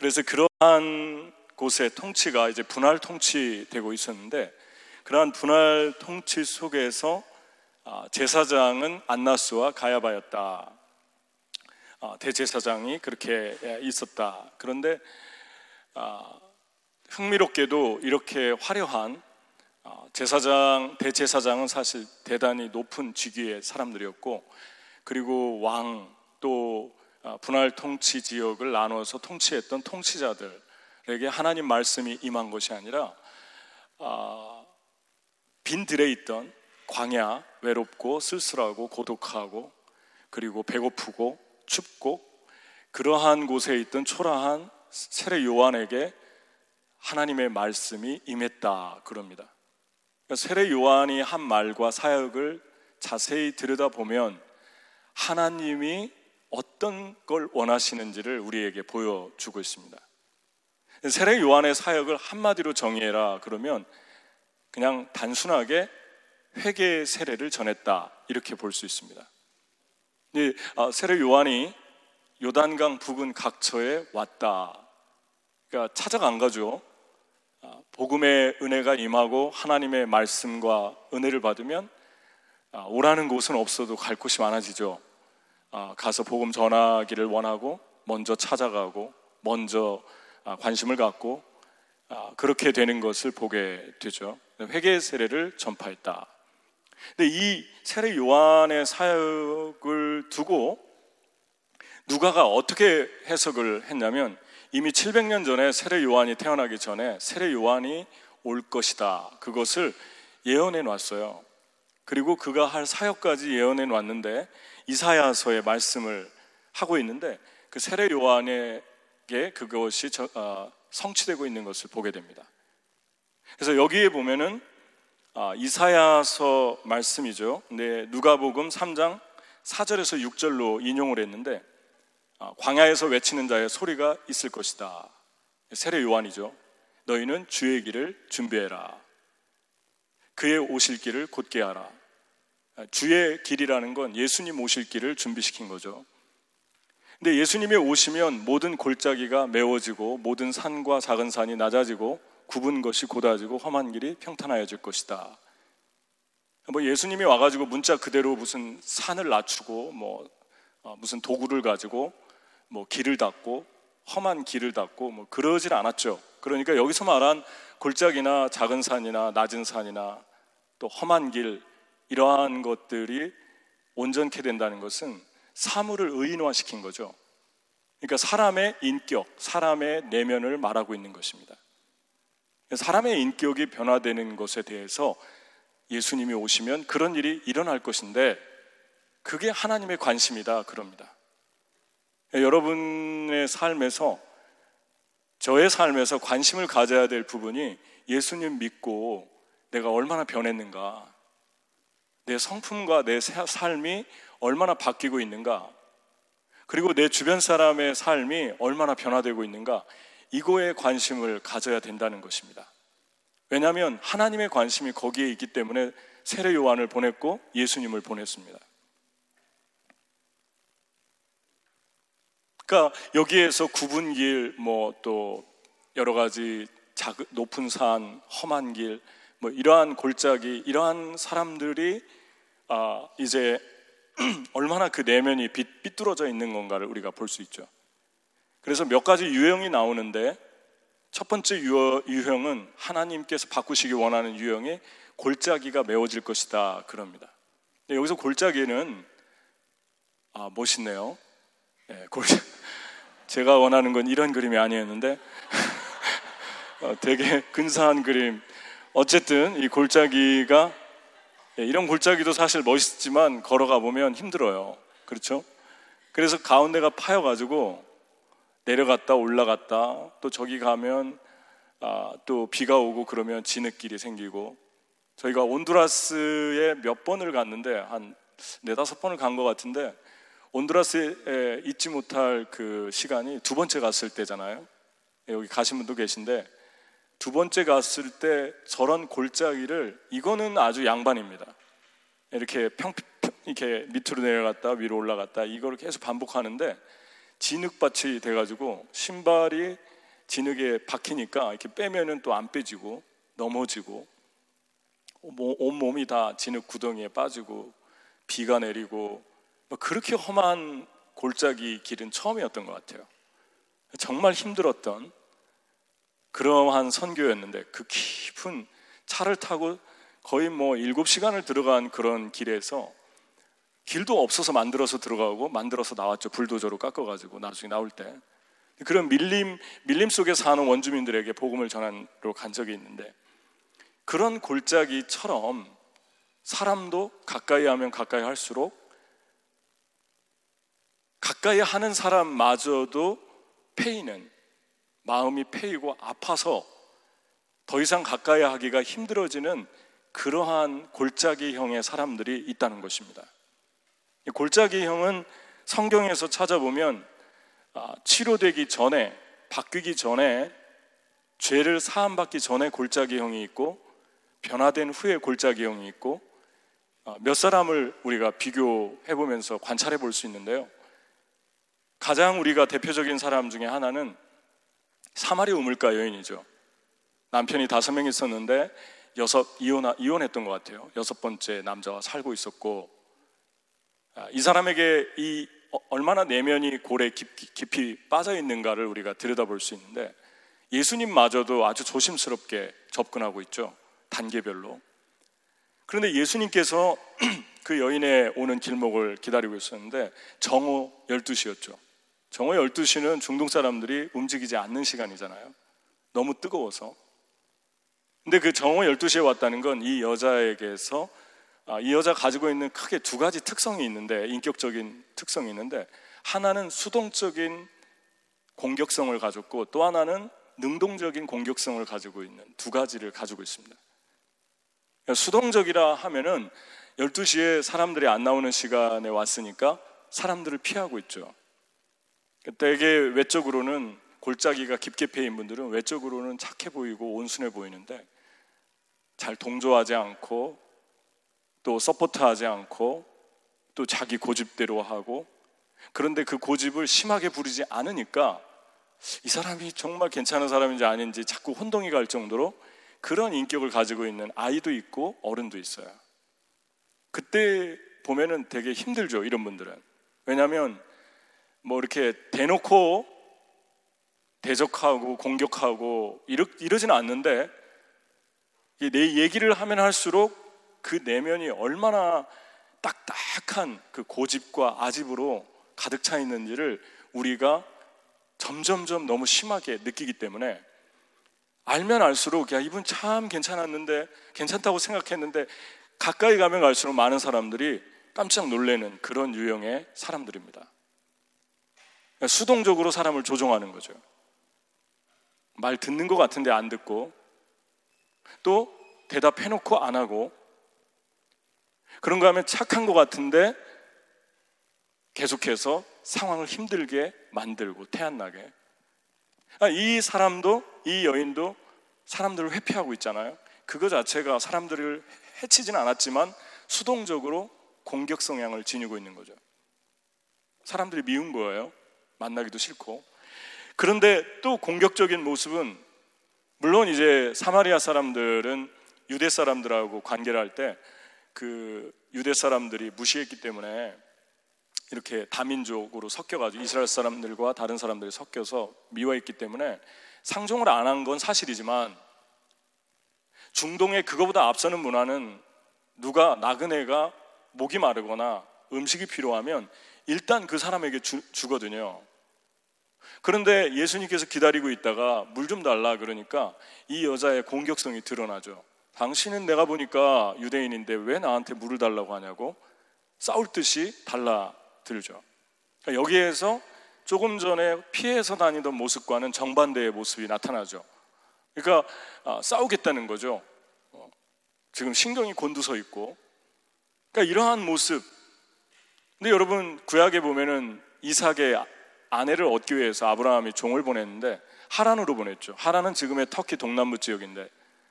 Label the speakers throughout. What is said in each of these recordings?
Speaker 1: 그래서 그러한 곳의 통치가 이제 분할 통치되고 있었는데 그러한 분할 통치 속에서 아, 제사장은 안나스와 가야바였다. 아, 대제사장이 그렇게 있었다. 그런데 아, 흥미롭게도 이렇게 화려한 제사장 대제사장은 사실 대단히 높은 직위의 사람들이었고 그리고 왕 또 분할 통치 지역을 나눠서 통치했던 통치자들에게 하나님 말씀이 임한 것이 아니라 빈 들에 있던 광야 외롭고 쓸쓸하고 고독하고 그리고 배고프고 춥고 그러한 곳에 있던 초라한 세례 요한에게 하나님의 말씀이 임했다 그럽니다. 그러니까 세례 요한이 한 말과 사역을 자세히 들여다보면 하나님이 어떤 걸 원하시는지를 우리에게 보여주고 있습니다. 세례 요한의 사역을 한마디로 정의해라 그러면 그냥 단순하게 회개 세례를 전했다 이렇게 볼 수 있습니다. 아, 세례 요한이 요단강 부근 각처에 왔다. 그러니까 찾아간 거죠. 아, 복음의 은혜가 임하고 하나님의 말씀과 은혜를 받으면 아, 오라는 곳은 없어도 갈 곳이 많아지죠. 가서 복음 전하기를 원하고 먼저 찾아가고 먼저 관심을 갖고 그렇게 되는 것을 보게 되죠. 회개 세례를 전파했다. 근데 이 세례 요한의 사역을 두고 누가가 어떻게 해석을 했냐면 이미 700년 전에 세례 요한이 태어나기 전에 세례 요한이 올 것이다. 그것을 예언해 놨어요. 그리고 그가 할 사역까지 예언해 놨는데 이사야서의 말씀을 하고 있는데 그 세례 요한에게 그것이 어, 성취되고 있는 것을 보게 됩니다. 그래서 여기에 보면은 아, 이사야서 말씀이죠. 네, 누가복음 3장 4절에서 6절로 인용을 했는데 아, 광야에서 외치는 자의 소리가 있을 것이다. 세례 요한이죠. 너희는 주의 길을 준비해라. 그의 오실 길을 곧게 하라. 아, 주의 길이라는 건 예수님 오실 길을 준비시킨 거죠. 근데 예수님이 오시면 모든 골짜기가 메워지고 모든 산과 작은 산이 낮아지고 굽은 것이 곧아지고 험한 길이 평탄하여질 것이다. 뭐 예수님이 와가지고 문자 그대로 무슨 산을 낮추고 뭐 어, 무슨 도구를 가지고 뭐 길을 닦고 험한 길을 닦고 뭐 그러질 않았죠. 그러니까 여기서 말한 골짜기나 작은 산이나 낮은 산이나 또 험한 길 이러한 것들이 온전케 된다는 것은 사물을 의인화시킨 거죠. 그러니까 사람의 인격, 사람의 내면을 말하고 있는 것입니다. 사람의 인격이 변화되는 것에 대해서 예수님이 오시면 그런 일이 일어날 것인데 그게 하나님의 관심이다 그럽니다. 여러분의 삶에서 저의 삶에서 관심을 가져야 될 부분이 예수님 믿고 내가 얼마나 변했는가, 내 성품과 내 삶이 얼마나 바뀌고 있는가, 그리고 내 주변 사람의 삶이 얼마나 변화되고 있는가, 이거에 관심을 가져야 된다는 것입니다. 왜냐하면 하나님의 관심이 거기에 있기 때문에 세례 요한을 보냈고 예수님을 보냈습니다. 그러니까 여기에서 굽은 길, 뭐 또 여러 가지 작은 높은 산, 험한 길, 뭐 이러한 골짜기, 이러한 사람들이 아, 이제 얼마나 그 내면이 빗, 삐뚤어져 있는 건가를 우리가 볼 수 있죠. 그래서 몇 가지 유형이 나오는데 첫 번째 유형은 하나님께서 바꾸시기 원하는 유형이 골짜기가 메워질 것이다 그럽니다. 여기서 골짜기는 아 멋있네요. 네, 골 제가 원하는 건 이런 그림이 아니었는데 어, 되게 근사한 그림. 어쨌든 이 골짜기가 예, 이런 골짜기도 사실 멋있지만 걸어가 보면 힘들어요. 그렇죠? 그래서 가운데가 파여가지고 내려갔다 올라갔다 또 저기 가면 아, 또 비가 오고 그러면 진흙길이 생기고 저희가 온두라스에 몇 번을 갔는데 한 네다섯 번을 간 것 같은데 온두라스에 잊지 못할 그 시간이 두 번째 갔을 때잖아요. 여기 가신 분도 계신데 두 번째 갔을 때 저런 골짜기를 이거는 아주 양반입니다. 이렇게 평 이렇게 밑으로 내려갔다 위로 올라갔다 이걸 계속 반복하는데 진흙밭이 돼가지고 신발이 진흙에 박히니까 이렇게 빼면은 또 안 빼지고 넘어지고 뭐온 몸이 다 진흙 구덩이에 빠지고 비가 내리고 뭐 그렇게 험한 골짜기 길은 처음이었던 것 같아요. 정말 힘들었던 그러한 선교였는데 그 깊은 차를 타고 거의 뭐 일곱 시간을 들어간 그런 길에서 길도 없어서 만들어서 들어가고 만들어서 나왔죠. 불도저로 깎아가지고 나중에 나올 때. 그런 밀림, 밀림 속에 사는 원주민들에게 복음을 전하러 간 적이 있는데 그런 골짜기처럼 사람도 가까이 하면 가까이 할수록 가까이 하는 사람마저도 페이는 마음이 패이고 아파서 더 이상 가까이 하기가 힘들어지는 그러한 골짜기형의 사람들이 있다는 것입니다. 골짜기형은 성경에서 찾아보면 아, 치료되기 전에 바뀌기 전에 죄를 사함받기 전에 골짜기형이 있고 변화된 후에 골짜기형이 있고 아, 몇 사람을 우리가 비교해 보면서 관찰해 볼 수 있는데요. 가장 우리가 대표적인 사람 중에 하나는 사마리 우물가 여인이죠. 남편이 다섯 명 있었는데 여섯 이혼 이혼했던 것 같아요. 여섯 번째 남자와 살고 있었고 아, 이 사람에게 이 어, 얼마나 내면이 골에 깊이, 깊이 빠져 있는가를 우리가 들여다볼 수 있는데 예수님마저도 아주 조심스럽게 접근하고 있죠. 단계별로. 그런데 예수님께서 그 여인의 오는 길목을 기다리고 있었는데 정오 12시였죠. 정오 12시는 중동 사람들이 움직이지 않는 시간이잖아요. 너무 뜨거워서. 근데 그 정오 12시에 왔다는 건 이 여자에게서 아, 이 여자 가지고 있는 크게 두 가지 특성이 있는데 인격적인 특성이 있는데 하나는 수동적인 공격성을 가졌고 또 하나는 능동적인 공격성을 가지고 있는 두 가지를 가지고 있습니다. 그러니까 수동적이라 하면은 12시에 사람들이 안 나오는 시간에 왔으니까 사람들을 피하고 있죠. 되게 외적으로는 골짜기가 깊게 패인 분들은 외적으로는 착해 보이고 온순해 보이는데 잘 동조하지 않고 또 서포트하지 않고 또 자기 고집대로 하고 그런데 그 고집을 심하게 부리지 않으니까 이 사람이 정말 괜찮은 사람인지 아닌지 자꾸 혼동이 갈 정도로 그런 인격을 가지고 있는 아이도 있고 어른도 있어요. 그때 보면은 되게 힘들죠, 이런 분들은. 왜냐하면 뭐 이렇게 대놓고 대적하고 공격하고 이러, 이러지는 않는데 내 얘기를 하면 할수록 그 내면이 얼마나 딱딱한 그 고집과 아집으로 가득 차 있는지를 우리가 점점점 너무 심하게 느끼기 때문에 알면 알수록 야 이분 참 괜찮았는데 괜찮다고 생각했는데 가까이 가면 갈수록 많은 사람들이 깜짝 놀래는 그런 유형의 사람들입니다. 수동적으로 사람을 조종하는 거죠. 말 듣는 것 같은데 안 듣고 또 대답해놓고 안 하고 그런가 하면 착한 것 같은데 계속해서 상황을 힘들게 만들고 태안나게 아, 이 사람도 이 여인도 사람들을 회피하고 있잖아요. 그거 자체가 사람들을 해치지는 않았지만 수동적으로 공격 성향을 지니고 있는 거죠. 사람들이 미운 거예요. 만나기도 싫고. 그런데 또 공격적인 모습은 물론 이제 사마리아 사람들은 유대 사람들하고 관계를 할 때 그 유대 사람들이 무시했기 때문에 이렇게 다민족으로 섞여가지고 이스라엘 사람들과 다른 사람들이 섞여서 미워했기 때문에 상종을 안 한 건 사실이지만 중동의 그거보다 앞서는 문화는 누가 나그네가 목이 마르거나 음식이 필요하면 일단 그 사람에게 주, 주거든요. 그런데 예수님께서 기다리고 있다가 물 좀 달라 그러니까 이 여자의 공격성이 드러나죠. 당신은 내가 보니까 유대인인데 왜 나한테 물을 달라고 하냐고 싸울 듯이 달라 들죠. 그러니까 여기에서 조금 전에 피해서 다니던 모습과는 정반대의 모습이 나타나죠. 그러니까 아, 싸우겠다는 거죠. 어, 지금 신경이 곤두서 있고. 그러니까 이러한 모습. 근데 여러분 구약에 보면은 이삭의 아내를 얻기 위해서 아브라함이 종을 보냈는데 하란으로 보냈죠. 하란은 지금의 터키 동남부 지역인데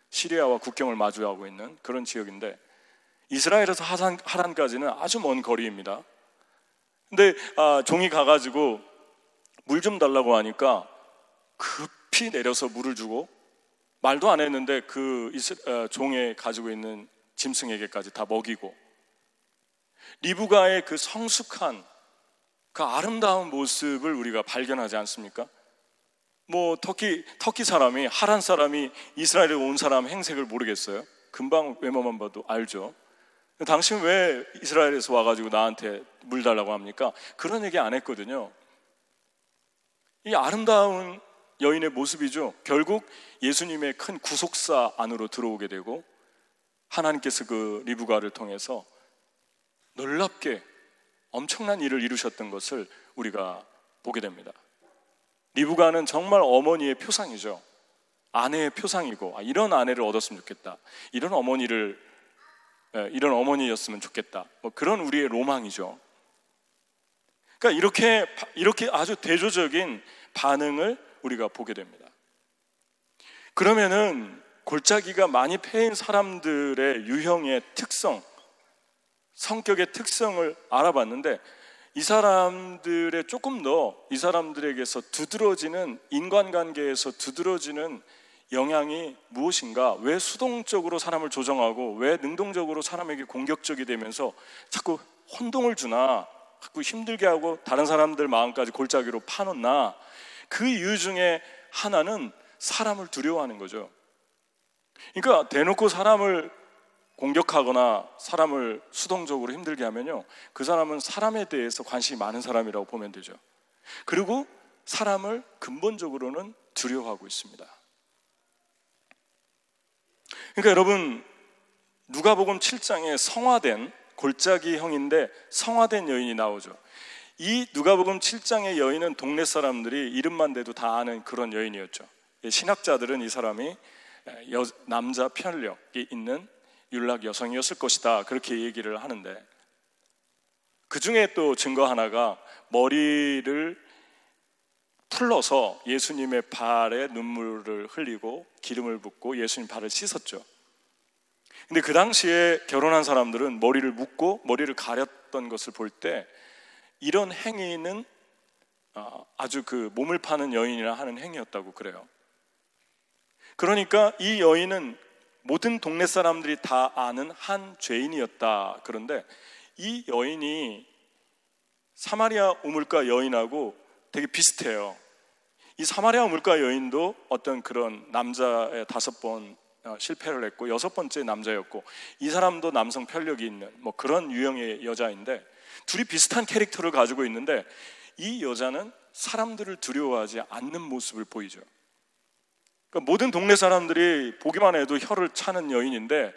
Speaker 1: 시리아와 국경을 마주하고 있는 그런 지역인데 이스라엘에서 하란, 까지는 아주 먼 거리입니다. 근데 아, 종이 가가지고 물 좀 달라고 하니까 급히 내려서 물을 주고 말도 안 했는데 그 어, 종에 가지고 있는 짐승에게까지 다 먹이고 리브가의 그 성숙한 그 아름다운 모습을 우리가 발견하지 않습니까? 뭐 터키 터키 사람이 하란 사람이 이스라엘에 온 사람 행색을 모르겠어요. 금방 외모만 봐도 알죠. 당신 왜 이스라엘에서 와가지고 나한테 물 달라고 합니까? 그런 얘기 안 했거든요. 이 아름다운 여인의 모습이죠. 결국 예수님의 큰 구속사 안으로 들어오게 되고 하나님께서 그 리브가를 통해서 놀랍게 엄청난 일을 이루셨던 것을 우리가 보게 됩니다. 리브가는 정말 어머니의 표상이죠. 아내의 표상이고 아, 이런 아내를 얻었으면 좋겠다. 이런 어머니를 예, 이런 어머니였으면 좋겠다. 뭐 그런 우리의 로망이죠. 그러니까 이렇게 이렇게 아주 대조적인 반응을 우리가 보게 됩니다. 그러면은 골짜기가 많이 패인 사람들의 유형의 특성, 성격의 특성을 알아봤는데 이 사람들의 조금 더 이 사람들에게서 두드러지는 인간관계에서 두드러지는 영향이 무엇인가? 왜 수동적으로 사람을 조정하고 왜 능동적으로 사람에게 공격적이 되면서 자꾸 혼동을 주나? 자꾸 힘들게 하고 다른 사람들 마음까지 골짜기로 파놓나? 그 이유 중에 하나는 사람을 두려워하는 거죠. 그러니까 대놓고 사람을 공격하거나 사람을 수동적으로 힘들게 하면요. 그 사람은 사람에 대해서 관심이 많은 사람이라고 보면 되죠. 그리고 사람을 근본적으로는 두려워하고 있습니다. 그러니까 여러분 누가복음 7장에 성화된 골짜기 형인데 성화된 여인이 나오죠. 이 누가복음 7장의 여인은 동네 사람들이 이름만 대도 다 아는 그런 여인이었죠. 신학자들은 이 사람이 여, 남자 편력이 있는 율락 여성이었을 것이다. 그렇게 얘기를 하는데 그 중에 또 증거 하나가 머리를 풀러서 예수님의 발에 눈물을 흘리고 기름을 붓고 예수님 발을 씻었죠. 근데 그 당시에 결혼한 사람들은 머리를 묶고 머리를 가렸던 것을 볼 때 이런 행위는 어, 아주 그 몸을 파는 여인이라 하는 행위였다고 그래요. 그러니까 이 여인은 모든 동네 사람들이 다 아는 한 죄인이었다. 그런데 이 여인이 사마리아 우물가 여인하고 되게 비슷해요. 이 사마리아 우물가 여인도 어떤 그런 남자의 다섯 번 어, 실패를 했고 여섯 번째 남자였고 이 사람도 남성 편력이 있는 뭐 그런 유형의 여자인데 둘이 비슷한 캐릭터를 가지고 있는데 이 여자는 사람들을 두려워하지 않는 모습을 보이죠. 그러니까 모든 동네 사람들이 보기만 해도 혀를 차는 여인인데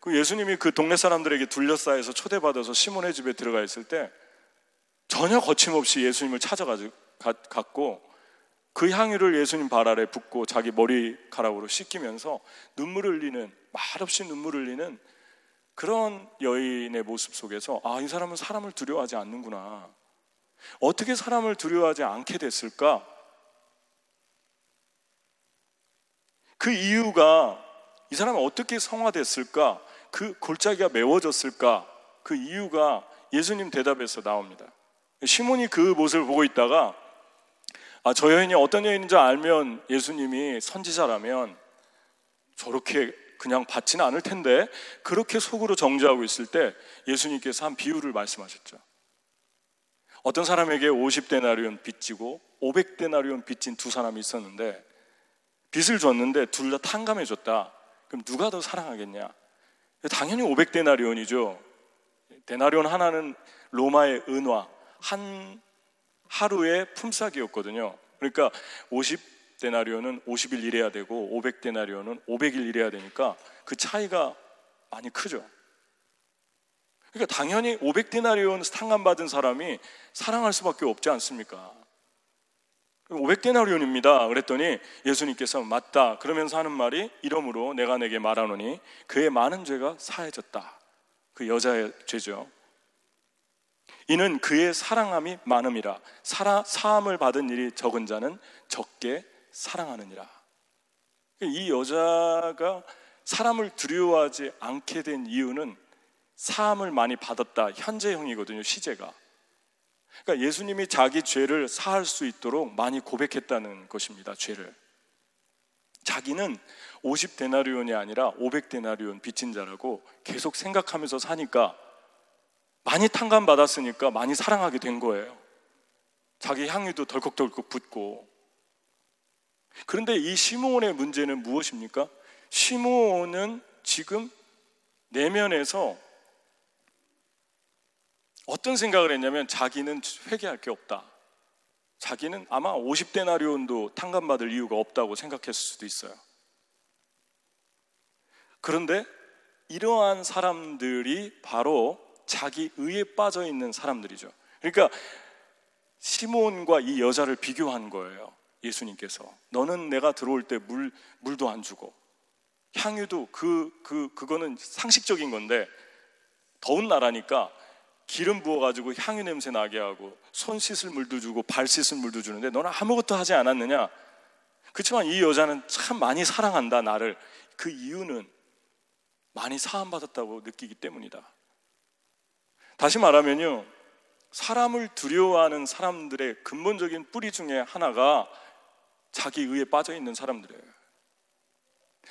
Speaker 1: 그 예수님이 그 동네 사람들에게 둘러싸여서 초대받아서 시몬의 집에 들어가 있을 때 전혀 거침없이 예수님을 찾아갔고 그 향유를 예수님 발 아래 붓고 자기 머리카락으로 씻기면서 눈물을 흘리는 말없이 눈물을 흘리는 그런 여인의 모습 속에서 아, 이 사람은 사람을 두려워하지 않는구나. 어떻게 사람을 두려워하지 않게 됐을까? 그 이유가 이 사람은 어떻게 성화됐을까? 그 골짜기가 메워졌을까? 그 이유가 예수님 대답에서 나옵니다. 시몬이 그 모습을 보고 있다가 아, 저 여인이 어떤 여인인지 알면 예수님이 선지자라면 저렇게 그냥 받지는 않을 텐데 그렇게 속으로 정죄하고 있을 때 예수님께서 한 비유를 말씀하셨죠. 어떤 사람에게 50데나리온 빚지고 500데나리온 빚진 두 사람이 있었는데 빚을 줬는데 둘 다 탕감해 줬다. 그럼 누가 더 사랑하겠냐? 당연히 500데나리온이죠. 데나리온 하나는 로마의 은화, 한 하루의 품삯이었거든요. 그러니까 50데나리온은 50일 일해야 되고 500데나리온은 500일 일해야 되니까 그 차이가 많이 크죠. 그러니까 당연히 500데나리온 탕감받은 사람이 사랑할 수밖에 없지 않습니까? 500데나리온입니다. 그랬더니 예수님께서 맞다. 그러면서 하는 말이 이러므로 내가 내게 말하노니 그의 많은 죄가 사해졌다. 그 여자의 죄죠. 이는 그의 사랑함이 많음이라 사라, 사함을 받은 일이 적은 자는 적게 사랑하느니라. 이 여자가 사람을 두려워하지 않게 된 이유는 사함을 많이 받았다. 현재형이거든요, 시제가. 그러니까 예수님이 자기 죄를 사할 수 있도록 많이 고백했다는 것입니다. 죄를. 자기는 50데나리온이 아니라 500데나리온 빚진 자라고 계속 생각하면서 사니까 많이 탕감 받았으니까 많이 사랑하게 된 거예요. 자기 향유도 덜컥덜컥 붙고. 그런데 이 시므온의 문제는 무엇입니까? 시므온은 지금 내면에서 어떤 생각을 했냐면 자기는 회개할 게 없다. 자기는 아마 50데나리온도 탕감받을 이유가 없다고 생각했을 수도 있어요. 그런데 이러한 사람들이 바로 자기 의에 빠져 있는 사람들이죠. 그러니까 시몬과 이 여자를 비교한 거예요. 예수님께서. 너는 내가 들어올 때 물, 물도 안 주고, 향유도 그, 그, 그거는 상식적인 건데, 더운 나라니까 기름 부어가지고 향유 냄새 나게 하고, 손 씻을 물도 주고, 발 씻을 물도 주는데, 너는 아무것도 하지 않았느냐? 그렇지만 이 여자는 참 많이 사랑한다, 나를. 그 이유는 많이 사함받았다고 느끼기 때문이다. 다시 말하면요. 사람을 두려워하는 사람들의 근본적인 뿌리 중에 하나가 자기 의에 빠져 있는 사람들이에요.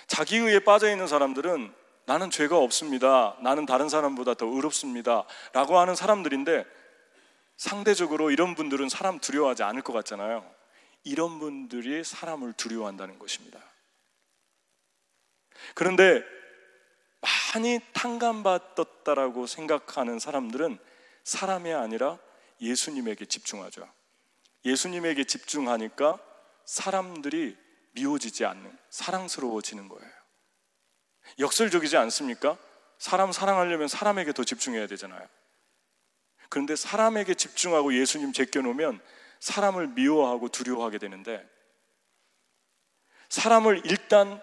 Speaker 1: 자기 의에 빠져 있는 사람들은 나는 죄가 없습니다. 나는 다른 사람보다 더 의롭습니다. 라고 하는 사람들인데 상대적으로 이런 분들은 사람 두려워하지 않을 것 같잖아요. 이런 분들이 사람을 두려워한다는 것입니다. 그런데 많이 탕감받았다라고 생각하는 사람들은 사람이 아니라 예수님에게 집중하죠. 예수님에게 집중하니까 사람들이 미워지지 않는 사랑스러워지는 거예요. 역설적이지 않습니까? 사람 사랑하려면 사람에게 더 집중해야 되잖아요. 그런데 사람에게 집중하고 예수님 제껴놓으면 사람을 미워하고 두려워하게 되는데 사람을 일단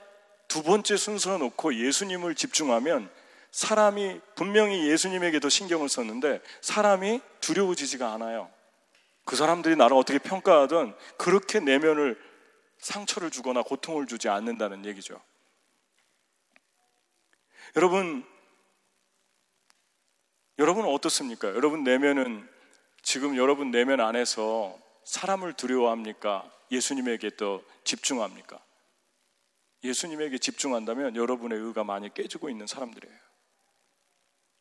Speaker 1: 두 번째 순서로 놓고 예수님을 집중하면 사람이 분명히 예수님에게 더 신경을 썼는데 사람이 두려워지지가 않아요. 그 사람들이 나를 어떻게 평가하든 그렇게 내면을 상처를 주거나 고통을 주지 않는다는 얘기죠. 여러분, 여러분은 어떻습니까? 여러분 내면은 지금 여러분 내면 안에서 사람을 두려워합니까? 예수님에게 더 집중합니까? 예수님에게 집중한다면 여러분의 의가 많이 깨지고 있는 사람들이에요.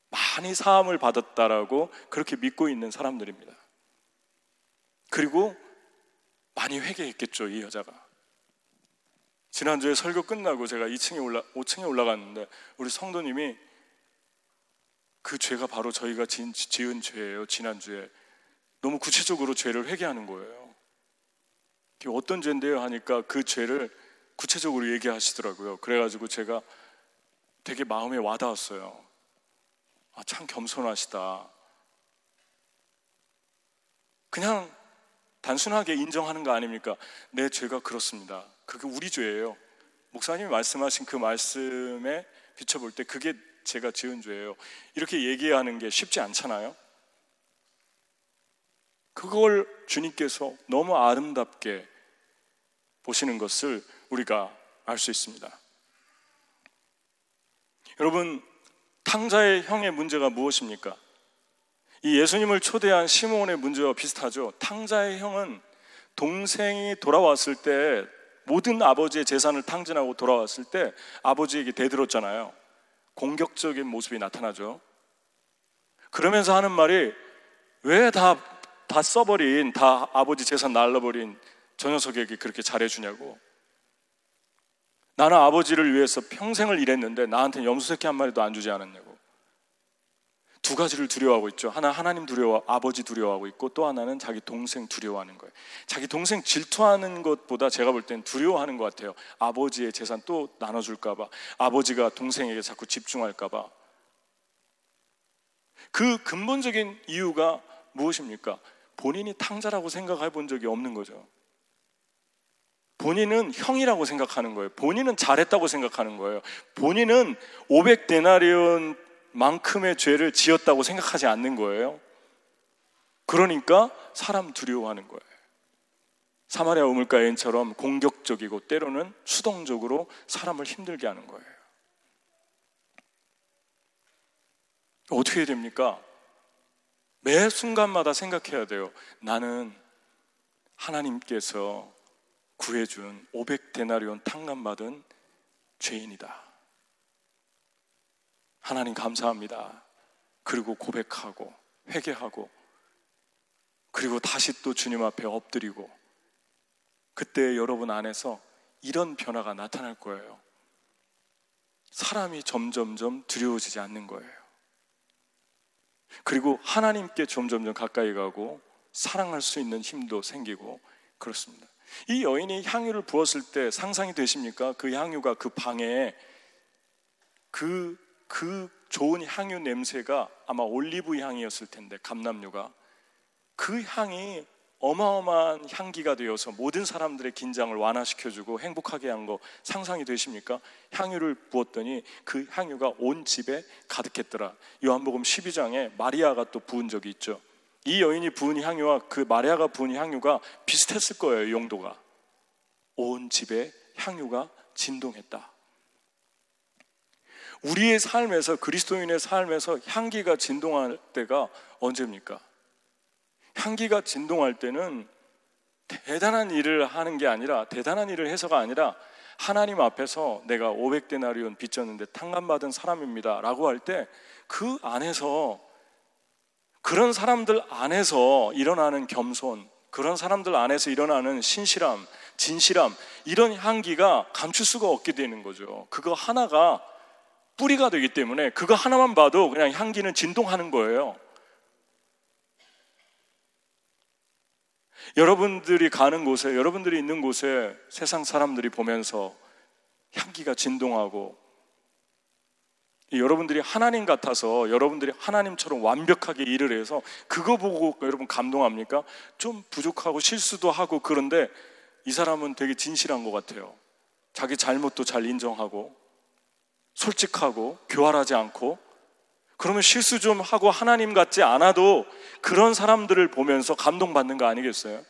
Speaker 1: 많이 사함을 받았다라고 그렇게 믿고 있는 사람들입니다. 그리고 많이 회개했겠죠, 이 여자가. 지난주에 설교 끝나고 제가 2층에 올라, 5층에 올라갔는데 우리 성도님이 그 죄가 바로 저희가 지은, 지은 죄예요, 지난주에. 너무 구체적으로 죄를 회개하는 거예요. 어떤 죄인데요? 하니까 그 죄를 구체적으로 얘기하시더라고요. 그래가지고 제가 되게 마음에 와닿았어요. 아, 참 겸손하시다. 그냥 단순하게 인정하는 거 아닙니까? 내 죄가 그렇습니다. 그게 우리 죄예요. 목사님이 말씀하신 그 말씀에 비춰볼 때 그게 제가 지은 죄예요. 이렇게 얘기하는 게 쉽지 않잖아요. 그걸 주님께서 너무 아름답게 보시는 것을 우리가 알 수 있습니다. 여러분, 탕자의 형의 문제가 무엇입니까? 이 예수님을 초대한 시몬의 문제와 비슷하죠. 탕자의 형은 동생이 돌아왔을 때 모든 아버지의 재산을 탕진하고 돌아왔을 때 아버지에게 대들었잖아요. 공격적인 모습이 나타나죠. 그러면서 하는 말이 왜 다, 다 써버린, 다 아버지 재산 날라버린 저 녀석에게 그렇게 잘해주냐고. 나는 아버지를 위해서 평생을 일했는데 나한테 염소새끼 한 마리도 안 주지 않았냐고. 두 가지를 두려워하고 있죠. 하나 하나님 두려워, 아버지 두려워하고 있고 또 하나는 자기 동생 두려워하는 거예요. 자기 동생 질투하는 것보다 제가 볼 땐 두려워하는 것 같아요. 아버지의 재산 또 나눠줄까봐, 아버지가 동생에게 자꾸 집중할까봐. 그 근본적인 이유가 무엇입니까? 본인이 탕자라고 생각해 본 적이 없는 거죠. 본인은 형이라고 생각하는 거예요. 본인은 잘했다고 생각하는 거예요. 본인은 500데나리온 만큼의 죄를 지었다고 생각하지 않는 거예요. 그러니까 사람 두려워하는 거예요. 사마리아 우물가인처럼 공격적이고 때로는 수동적으로 사람을 힘들게 하는 거예요. 어떻게 됩니까? 매 순간마다 생각해야 돼요. 나는 하나님께서 구해준 500데나리온 탕감받은 죄인이다. 하나님 감사합니다. 그리고 고백하고 회개하고 그리고 다시 또 주님 앞에 엎드리고 그때 여러분 안에서 이런 변화가 나타날 거예요. 사람이 점점점 두려워지지 않는 거예요. 그리고 하나님께 점점점 가까이 가고 사랑할 수 있는 힘도 생기고 그렇습니다. 이 여인이 향유를 부었을 때 상상이 되십니까? 그 향유가 그 방에 그, 그 좋은 향유 냄새가 아마 올리브 향이었을 텐데, 감남류가. 그 향이 어마어마한 향기가 되어서 모든 사람들의 긴장을 완화시켜주고 행복하게 한 거 상상이 되십니까? 향유를 부었더니 그 향유가 온 집에 가득했더라. 요한복음 12장에 마리아가 또 부은 적이 있죠. 이 여인이 부은 향유와 그 마리아가 부은 향유가 비슷했을 거예요, 용도가. 온 집에 향유가 진동했다. 우리의 삶에서 그리스도인의 삶에서 향기가 진동할 때가 언제입니까? 향기가 진동할 때는 대단한 일을 하는 게 아니라 대단한 일을 해서가 아니라 하나님 앞에서 내가 500데나리온 빚졌는데 탕감받은 사람입니다. 라고 할 때 그 안에서 그런 사람들 안에서 일어나는 겸손, 그런 사람들 안에서 일어나는 신실함, 진실함, 이런 향기가 감출 수가 없게 되는 거죠. 그거 하나가 뿌리가 되기 때문에 그거 하나만 봐도 그냥 향기는 진동하는 거예요. 여러분들이 가는 곳에, 여러분들이 있는 곳에 세상 사람들이 보면서 향기가 진동하고 여러분들이 하나님 같아서 여러분들이 하나님처럼 완벽하게 일을 해서 그거 보고 여러분 감동합니까? 좀 부족하고 실수도 하고 그런데 이 사람은 되게 진실한 것 같아요. 자기 잘못도 잘 인정하고 솔직하고 교활하지 않고 그러면 실수 좀 하고 하나님 같지 않아도 그런 사람들을 보면서 감동받는 거 아니겠어요?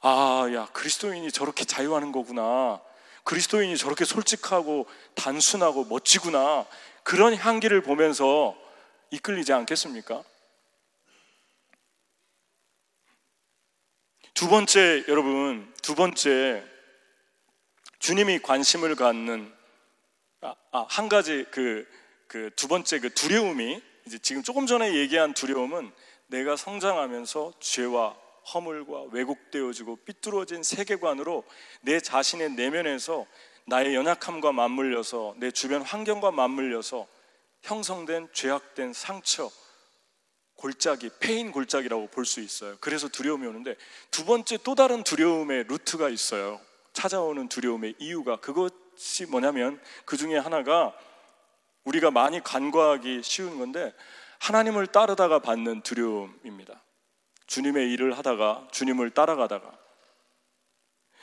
Speaker 1: 아, 야, 그리스도인이 저렇게 자유하는 거구나. 그리스도인이 저렇게 솔직하고 단순하고 멋지구나. 그런 향기를 보면서 이끌리지 않겠습니까? 두 번째, 여러분, 두 번째, 주님이 관심을 갖는, 아, 아, 한 가지 그, 그 두 번째 그 두려움이, 이제 지금 조금 전에 얘기한 두려움은 내가 성장하면서 죄와 허물과 왜곡되어지고 삐뚤어진 세계관으로 내 자신의 내면에서 나의 연약함과 맞물려서 내 주변 환경과 맞물려서 형성된 죄악된 상처, 골짜기, 패인 골짜기라고 볼 수 있어요. 그래서 두려움이 오는데 두 번째 또 다른 두려움의 루트가 있어요. 찾아오는 두려움의 이유가 그것이 뭐냐면 그 중에 하나가 우리가 많이 간과하기 쉬운 건데 하나님을 따르다가 받는 두려움입니다. 주님의 일을 하다가 주님을 따라가다가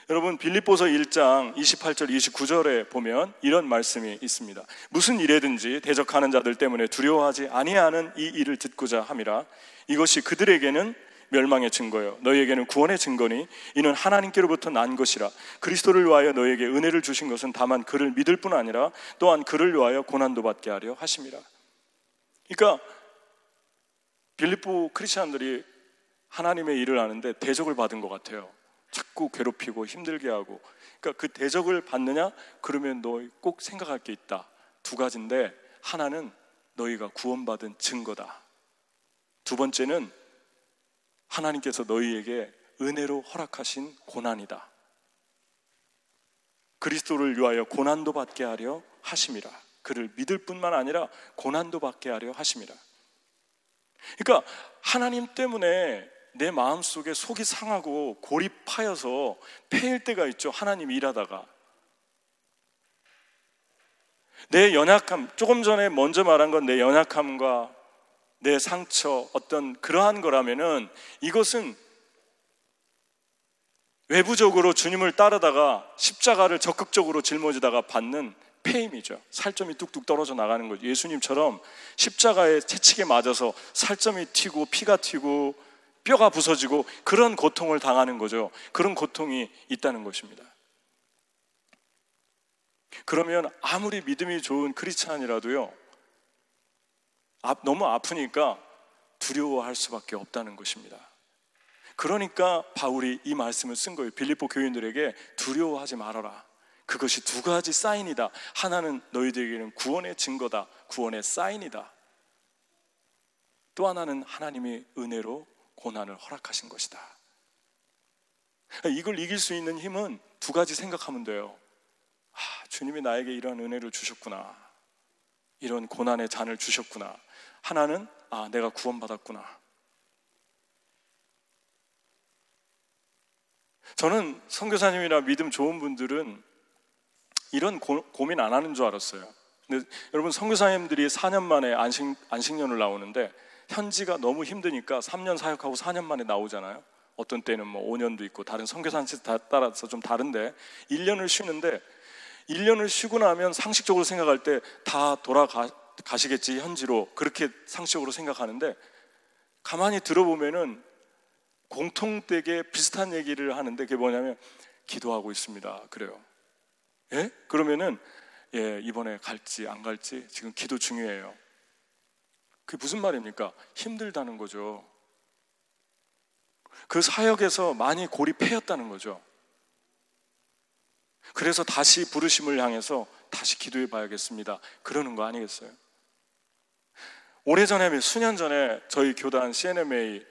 Speaker 1: 여러분 빌립보서 1장 28절 29절에 보면 이런 말씀이 있습니다. 무슨 일에든지 대적하는 자들 때문에 두려워하지 아니하는 이 일을 듣고자 함이라 이것이 그들에게는 멸망의 증거요 너희에게는 구원의 증거니 이는 하나님께로부터 난 것이라 그리스도를 위하여 너희에게 은혜를 주신 것은 다만 그를 믿을 뿐 아니라 또한 그를 위하여 고난도 받게 하려 하심이라. 그러니까 빌립보 크리스천들이 하나님의 일을 하는데 대적을 받은 것 같아요. 자꾸 괴롭히고 힘들게 하고. 그러니까 그 대적을 받느냐? 그러면 너꼭 생각할 게 있다. 두 가지인데 하나는 너희가 구원받은 증거다. 두 번째는 하나님께서 너희에게 은혜로 허락하신 고난이다. 그리스도를 위하여 고난도 받게 하려 하심이라. 그를 믿을 뿐만 아니라 고난도 받게 하려 하심이라. 그러니까 하나님 때문에 내 마음 속에 속이 상하고 고립하여서 패일 때가 있죠. 하나님 일하다가. 내 연약함, 조금 전에 먼저 말한 건 내 연약함과 내 상처, 어떤 그러한 거라면은 이것은 외부적으로 주님을 따르다가 십자가를 적극적으로 짊어지다가 받는 폐임이죠. 살점이 뚝뚝 떨어져 나가는 거죠. 예수님처럼 십자가에 채찍에 맞아서 살점이 튀고 피가 튀고 뼈가 부서지고 그런 고통을 당하는 거죠. 그런 고통이 있다는 것입니다. 그러면 아무리 믿음이 좋은 크리스찬이라도요, 너무 아프니까 두려워할 수밖에 없다는 것입니다. 그러니까 바울이 이 말씀을 쓴 거예요. 빌립보 교인들에게 두려워하지 말아라. 그것이 두 가지 사인이다. 하나는 너희들에게는 구원의 증거다. 구원의 사인이다. 또 하나는 하나님이 은혜로 고난을 허락하신 것이다. 이걸 이길 수 있는 힘은 두 가지 생각하면 돼요. 아, 주님이 나에게 이런 은혜를 주셨구나. 이런 고난의 잔을 주셨구나. 하나는 아, 내가 구원받았구나. 저는 선교사님이나 믿음 좋은 분들은 이런 고, 고민 안 하는 줄 알았어요. 근데 여러분 선교사님들이 4년 만에 안식 안식년을 나오는데 현지가 너무 힘드니까 3년 사역하고 4년 만에 나오잖아요. 어떤 때는 뭐 5년도 있고 다른 선교사한테 따라서 좀 다른데 1년을 쉬는데 1년을 쉬고 나면 상식적으로 생각할 때 다 돌아가 시겠지 현지로 그렇게 상식적으로 생각하는데 가만히 들어보면은 공통되게 비슷한 얘기를 하는데 그게 뭐냐면 기도하고 있습니다. 그래요. 예? 그러면은 예, 이번에 갈지 안 갈지 지금 기도 중요해요. 그게 무슨 말입니까? 힘들다는 거죠. 그 사역에서 많이 고립해였다는 거죠. 그래서 다시 부르심을 향해서 다시 기도해 봐야겠습니다. 그러는 거 아니겠어요? 오래전에, 수년 전에 저희 교단 CNMA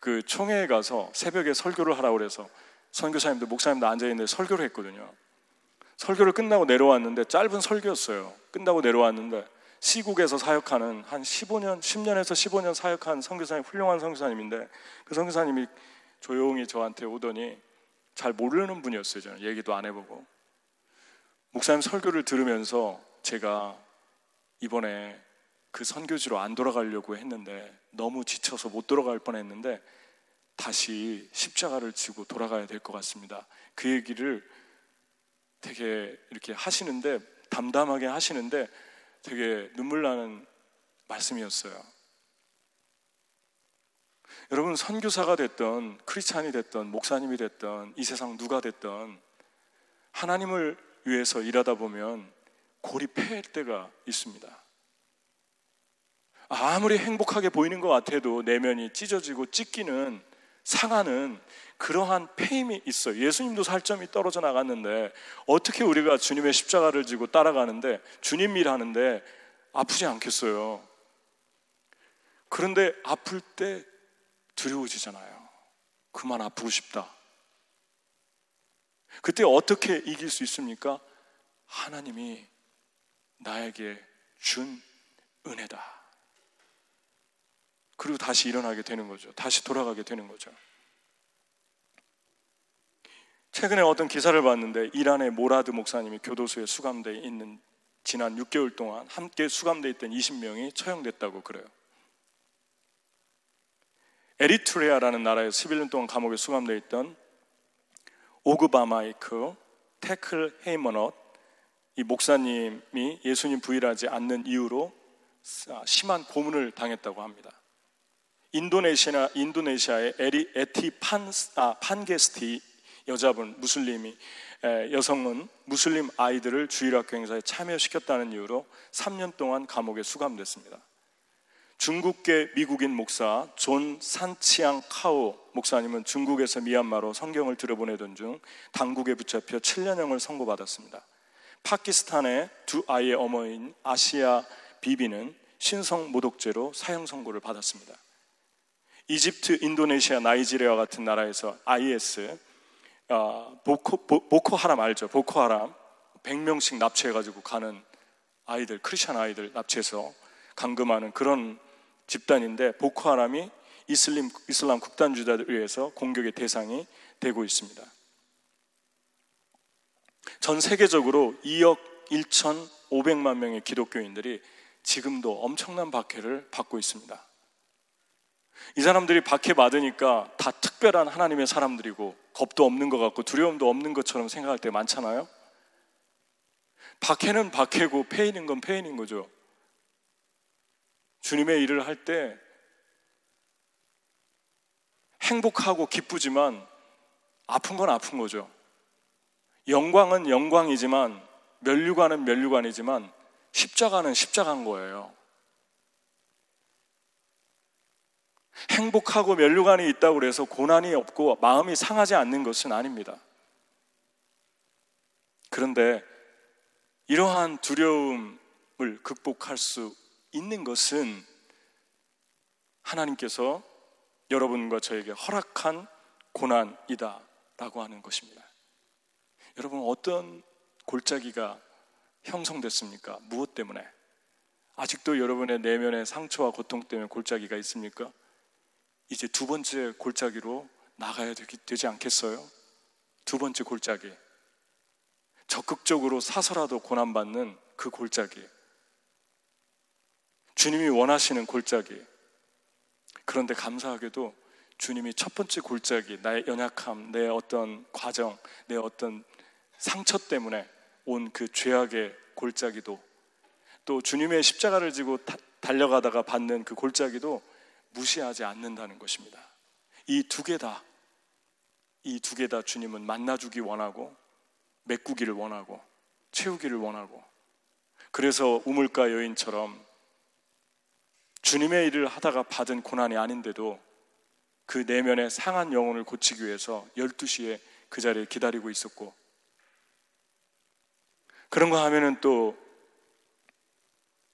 Speaker 1: 그 총회에 가서 새벽에 설교를 하라고 그래서 선교사님들, 목사님들 앉아 있는데 설교를 했거든요. 설교를 끝나고 내려왔는데 짧은 설교였어요. 끝나고 내려왔는데 시국에서 사역하는 한 15년, 10년에서 15년 사역한 선교사님, 훌륭한 선교사님인데 그 선교사님이 조용히 저한테 오더니 잘 모르는 분이었어요. 저는 얘기도 안 해보고. 목사님 설교를 들으면서 제가 이번에 그 선교지로 안 돌아가려고 했는데 너무 지쳐서 못 돌아갈 뻔했는데 다시 십자가를 지고 돌아가야 될 것 같습니다. 그 얘기를 되게 이렇게 하시는데 담담하게 하시는데 되게 눈물 나는 말씀이었어요. 여러분 선교사가 됐던 크리스찬이 됐던 목사님이 됐던 이 세상 누가 됐던 하나님을 위해서 일하다 보면 고립할 때가 있습니다. 아무리 행복하게 보이는 것 같아도 내면이 찢어지고 찢기는 상하는 그러한 페임이 있어요. 예수님도 살점이 떨어져 나갔는데 어떻게 우리가 주님의 십자가를 지고 따라가는데 주님 일 하는데 아프지 않겠어요. 그런데 아플 때 두려워지잖아요. 그만 아프고 싶다. 그때 어떻게 이길 수 있습니까? 하나님이 나에게 준 은혜다. 그리고 다시 일어나게 되는 거죠. 다시 돌아가게 되는 거죠. 최근에 어떤 기사를 봤는데 이란의 모라드 목사님이 교도소에 수감되어 있는 지난 6개월 동안 함께 수감되어 있던 20명이 처형됐다고 그래요. 에리트레아라는 나라에 11년 동안 감옥에 수감되어 있던 오그바마이크, 테클 헤이머넛 이 목사님이 예수님 부인하지 않는 이유로 심한 고문을 당했다고 합니다. 인도네시아 인도네시아의 에리 에티 판 아, 판게스티 여자분 무슬림이 에, 여성은 무슬림 아이들을 주일학교 행사에 참여시켰다는 이유로 3년 동안 감옥에 수감됐습니다. 중국계 미국인 목사 존 산치앙 카오 목사님은 중국에서 미얀마로 성경을 들여보내던 중 당국에 붙잡혀 7년형을 선고받았습니다. 파키스탄의 두 아이의 어머니인 아시아 비비는 신성 모독죄로 사형 선고를 받았습니다. 이집트, 인도네시아, 나이지리아 같은 나라에서 IS 어, 보코, 보, 코 하람 알죠? 보코 하람 100명씩 납치해가지고 가는 아이들, 크리스천 아이들 납치해서 감금하는 그런 집단인데 보코 하람이 이슬람, 이슬람 극단주자들 의해서 공격의 대상이 되고 있습니다. 전 세계적으로 2억 1,500만 명의 기독교인들이 지금도 엄청난 박해를 받고 있습니다. 이 사람들이 박해 받으니까 다 특별한 하나님의 사람들이고 겁도 없는 것 같고 두려움도 없는 것처럼 생각할 때 많잖아요. 박해는 박해고 페인인 건 페인인 거죠. 주님의 일을 할 때 행복하고 기쁘지만 아픈 건 아픈 거죠. 영광은 영광이지만 멸류관은 멸류관이지만 십자가는 십자가인 거예요. 행복하고 멸류관이 있다고 해서 고난이 없고 마음이 상하지 않는 것은 아닙니다. 그런데 이러한 두려움을 극복할 수 있는 것은 하나님께서 여러분과 저에게 허락한 고난이다 라고 하는 것입니다. 여러분 어떤 골짜기가 형성됐습니까? 무엇 때문에? 아직도 여러분의 내면의 상처와 고통 때문에 골짜기가 있습니까? 이제 두 번째 골짜기로 나가야 되지 않겠어요? 두 번째 골짜기. 적극적으로 사서라도 고난받는 그 골짜기. 주님이 원하시는 골짜기. 그런데 감사하게도 주님이 첫 번째 골짜기, 나의 연약함, 내 어떤 과정, 내 어떤 상처 때문에 온 그 죄악의 골짜기도 또 주님의 십자가를 지고 다, 달려가다가 받는 그 골짜기도 무시하지 않는다는 것입니다. 이 두 개 다, 이 두 개 다 주님은 만나주기 원하고, 메꾸기를 원하고, 채우기를 원하고, 그래서 우물가 여인처럼 주님의 일을 하다가 받은 고난이 아닌데도 그 내면의 상한 영혼을 고치기 위해서 12시에 그 자리에 기다리고 있었고, 그런 거 하면은 또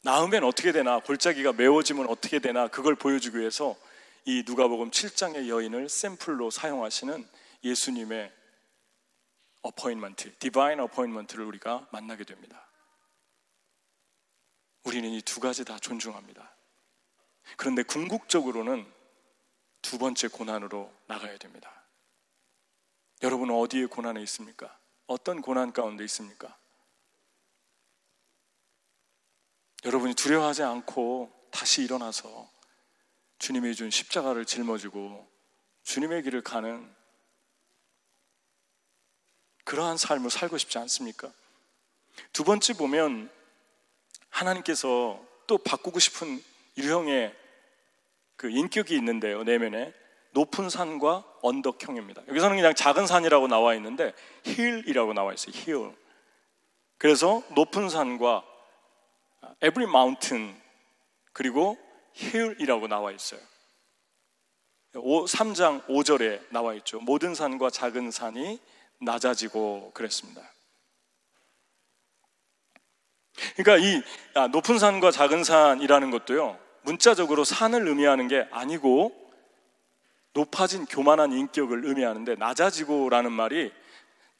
Speaker 1: 나으면 어떻게 되나, 골짜기가 메워지면 어떻게 되나, 그걸 보여주기 위해서 이 누가복음 7장의 여인을 샘플로 사용하시는 예수님의 어포인먼트, 디바인 어포인먼트를 우리가 만나게 됩니다. 우리는 이 두 가지 다 존중합니다. 그런데 궁극적으로는 두 번째 고난으로 나가야 됩니다. 여러분은 어디에 고난에 있습니까? 어떤 고난 가운데 있습니까? 여러분이 두려워하지 않고 다시 일어나서 주님이 준 십자가를 짊어지고 주님의 길을 가는 그러한 삶을 살고 싶지 않습니까? 두 번째 보면 하나님께서 또 바꾸고 싶은 유형의 그 인격이 있는데요, 내면에. 높은 산과 언덕형입니다. 여기서는 그냥 작은 산이라고 나와 있는데, hill이라고 나와 있어요, hill. 그래서 높은 산과 every mountain 그리고 hill이라고 나와 있어요. 3장 5절에 나와 있죠. 모든 산과 작은 산이 낮아지고 그랬습니다. 그러니까 이 아, 높은 산과 작은 산이라는 것도요, 문자적으로 산을 의미하는 게 아니고 높아진 교만한 인격을 의미하는데 낮아지고라는 말이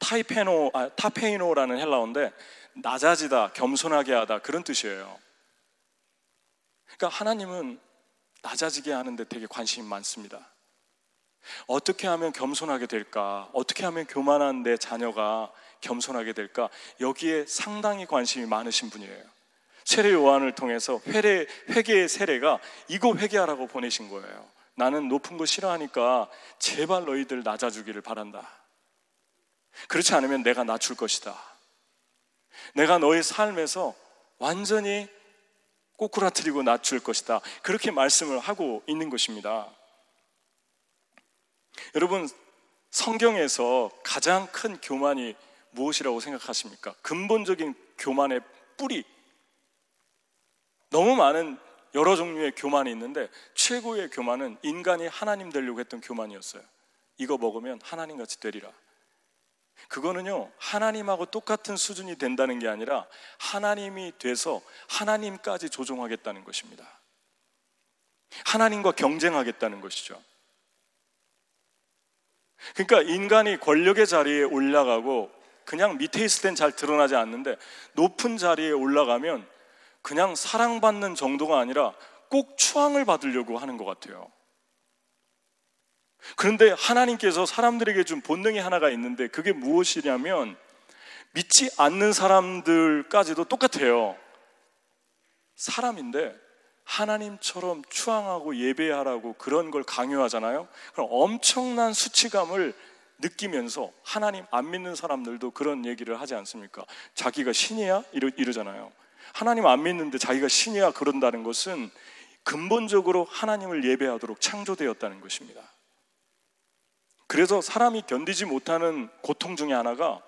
Speaker 1: 타이페노, 아, 타페이노라는 헬라어인데 낮아지다, 겸손하게 하다 그런 뜻이에요. 그러니까 하나님은 낮아지게 하는데 되게 관심이 많습니다. 어떻게 하면 겸손하게 될까? 어떻게 하면 교만한 내 자녀가 겸손하게 될까? 여기에 상당히 관심이 많으신 분이에요. 세례 요한을 통해서 회례, 회개의 세례가 이거 회개하라고 보내신 거예요. 나는 높은 거 싫어하니까 제발 너희들 낮아주기를 바란다. 그렇지 않으면 내가 낮출 것이다. 내가 너의 삶에서 완전히 꼬꾸라뜨리고 낮출 것이다. 그렇게 말씀을 하고 있는 것입니다. 여러분, 성경에서 가장 큰 교만이 무엇이라고 생각하십니까? 근본적인 교만의 뿌리. 너무 많은 여러 종류의 교만이 있는데 최고의 교만은 인간이 하나님 되려고 했던 교만이었어요. 이거 먹으면 하나님 같이 되리라. 그거는요, 하나님하고 똑같은 수준이 된다는 게 아니라 하나님이 돼서 하나님까지 조종하겠다는 것입니다. 하나님과 경쟁하겠다는 것이죠. 그러니까 인간이 권력의 자리에 올라가고 그냥 밑에 있을 땐 잘 드러나지 않는데 높은 자리에 올라가면 그냥 사랑받는 정도가 아니라 꼭 추앙을 받으려고 하는 것 같아요. 그런데 하나님께서 사람들에게 준 본능이 하나가 있는데 그게 무엇이냐면 믿지 않는 사람들까지도 똑같아요. 사람인데 하나님처럼 추앙하고 예배하라고 그런 걸 강요하잖아요. 그럼 엄청난 수치감을 느끼면서 하나님 안 믿는 사람들도 그런 얘기를 하지 않습니까? 자기가 신이야? 이러, 이러잖아요. 하나님 안 믿는데 자기가 신이야 그런다는 것은 근본적으로 하나님을 예배하도록 창조되었다는 것입니다. 그래서 사람이 견디지 못하는 고통 중에 하나가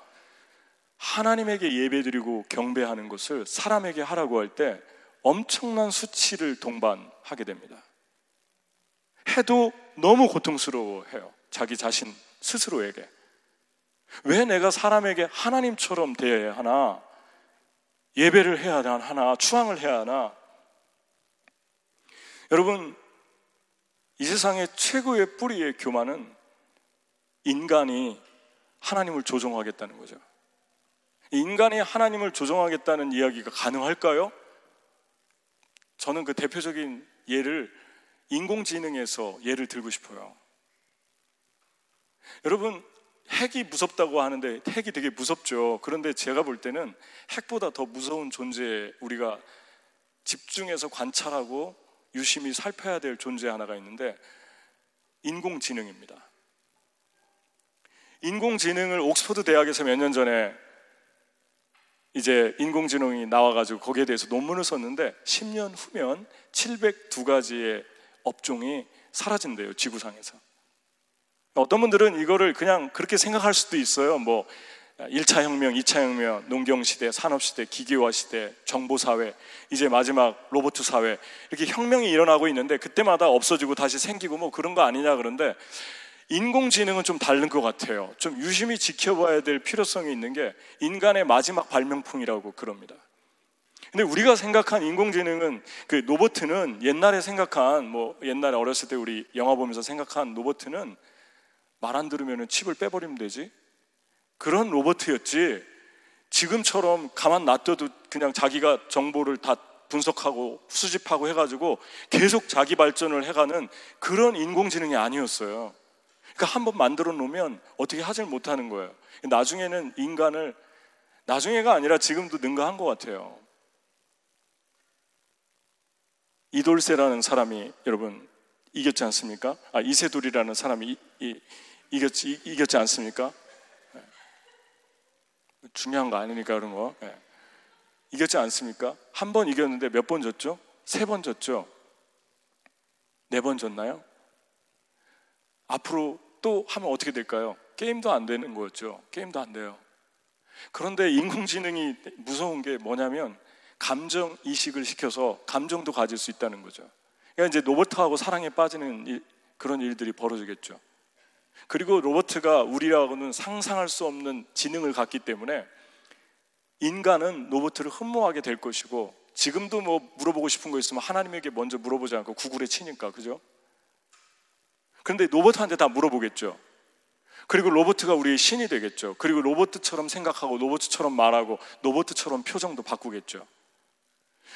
Speaker 1: 하나님에게 예배드리고 경배하는 것을 사람에게 하라고 할 때 엄청난 수치를 동반하게 됩니다. 해도 너무 고통스러워해요. 자기 자신 스스로에게. 왜 내가 사람에게 하나님처럼 대해야 하나? 예배를 해야 하나? 추앙을 해야 하나? 여러분, 이 세상의 최고의 뿌리의 교만은 인간이 하나님을 조종하겠다는 거죠. 인간이 하나님을 조종하겠다는 이야기가 가능할까요? 저는 그 대표적인 예를 인공지능에서 예를 들고 싶어요. 여러분, 핵이 무섭다고 하는데 핵이 되게 무섭죠. 그런데 제가 볼 때는 핵보다 더 무서운 존재 우리가 집중해서 관찰하고 유심히 살펴야 될 존재 하나가 있는데 인공지능입니다. 인공지능을 옥스퍼드 대학에서 몇 년 전에 이제 인공지능이 나와가지고 거기에 대해서 논문을 썼는데 10년 후면 702가지의 업종이 사라진대요, 지구상에서. 어떤 분들은 이거를 그냥 그렇게 생각할 수도 있어요. 뭐 1차 혁명, 2차 혁명, 농경시대, 산업시대, 기계화시대, 정보사회, 이제 마지막 로봇 사회 이렇게 혁명이 일어나고 있는데 그때마다 없어지고 다시 생기고 뭐 그런 거 아니냐 그런데 인공지능은 좀 다른 것 같아요. 좀 유심히 지켜봐야 될 필요성이 있는 게 인간의 마지막 발명품이라고 그럽니다. 근데 우리가 생각한 인공지능은 그 로버트는 옛날에 생각한 뭐 옛날에 어렸을 때 우리 영화 보면서 생각한 로버트는 말 안 들으면 칩을 빼버리면 되지. 그런 로버트였지. 지금처럼 가만 놔둬도 그냥 자기가 정보를 다 분석하고 수집하고 해가지고 계속 자기 발전을 해가는 그런 인공지능이 아니었어요. 그러니까 한 번 만들어 놓으면 어떻게 하질 못하는 거예요. 나중에는 인간을 나중에가 아니라 지금도 능가한 것 같아요. 이돌세라는 사람이 여러분 이겼지 않습니까? 아 이세돌이라는 사람이 이, 이, 이겼지 이겼지 않습니까? 네. 중요한 거 아니니까 그런 거. 네. 이겼지 않습니까? 한 번 이겼는데 몇 번 졌죠? 세 번 졌죠? 네 번 졌나요? 앞으로 또 하면 어떻게 될까요? 게임도 안 되는 거였죠. 게임도 안 돼요. 그런데 인공지능이 무서운 게 뭐냐면 감정 이식을 시켜서 감정도 가질 수 있다는 거죠. 그러니까 이제 로버트하고 사랑에 빠지는 일, 그런 일들이 벌어지겠죠. 그리고 로버트가 우리라고는 상상할 수 없는 지능을 갖기 때문에 인간은 로버트를 흠모하게 될 것이고 지금도 뭐 물어보고 싶은 거 있으면 하나님에게 먼저 물어보지 않고 구글에 치니까 그죠? 그런데 로버트한테 다 물어보겠죠. 그리고 로버트가 우리의 신이 되겠죠. 그리고 로버트처럼 생각하고 로버트처럼 말하고 로버트처럼 표정도 바꾸겠죠.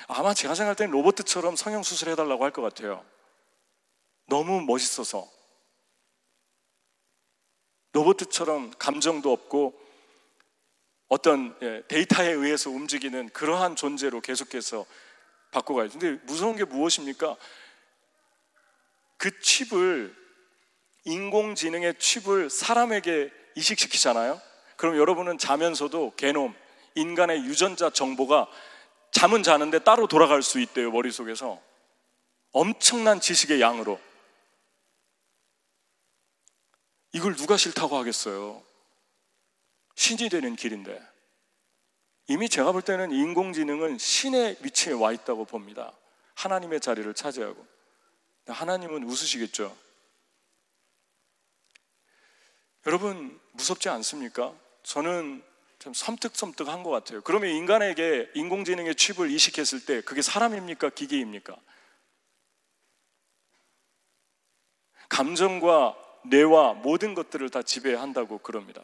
Speaker 1: 아마 제가 생각할 때는 로버트처럼 성형 수술 해달라고 할 것 같아요. 너무 멋있어서. 로버트처럼 감정도 없고 어떤 예, 데이터에 의해서 움직이는 그러한 존재로 계속해서 바꿔가야 돼. 근데 무서운 게 무엇입니까? 그 칩을 인공지능의 칩을 사람에게 이식시키잖아요. 그럼 여러분은 자면서도 개놈, 인간의 유전자 정보가 잠은 자는데 따로 돌아갈 수 있대요, 머릿속에서. 엄청난 지식의 양으로. 이걸 누가 싫다고 하겠어요? 신이 되는 길인데. 이미 제가 볼 때는 인공지능은 신의 위치에 와 있다고 봅니다. 하나님의 자리를 차지하고. 하나님은 웃으시겠죠. 여러분 무섭지 않습니까? 저는 좀 섬뜩섬뜩한 것 같아요. 그러면 인간에게 인공지능의 칩을 이식했을 때 그게 사람입니까? 기계입니까? 감정과 뇌와 모든 것들을 다 지배한다고 그럽니다.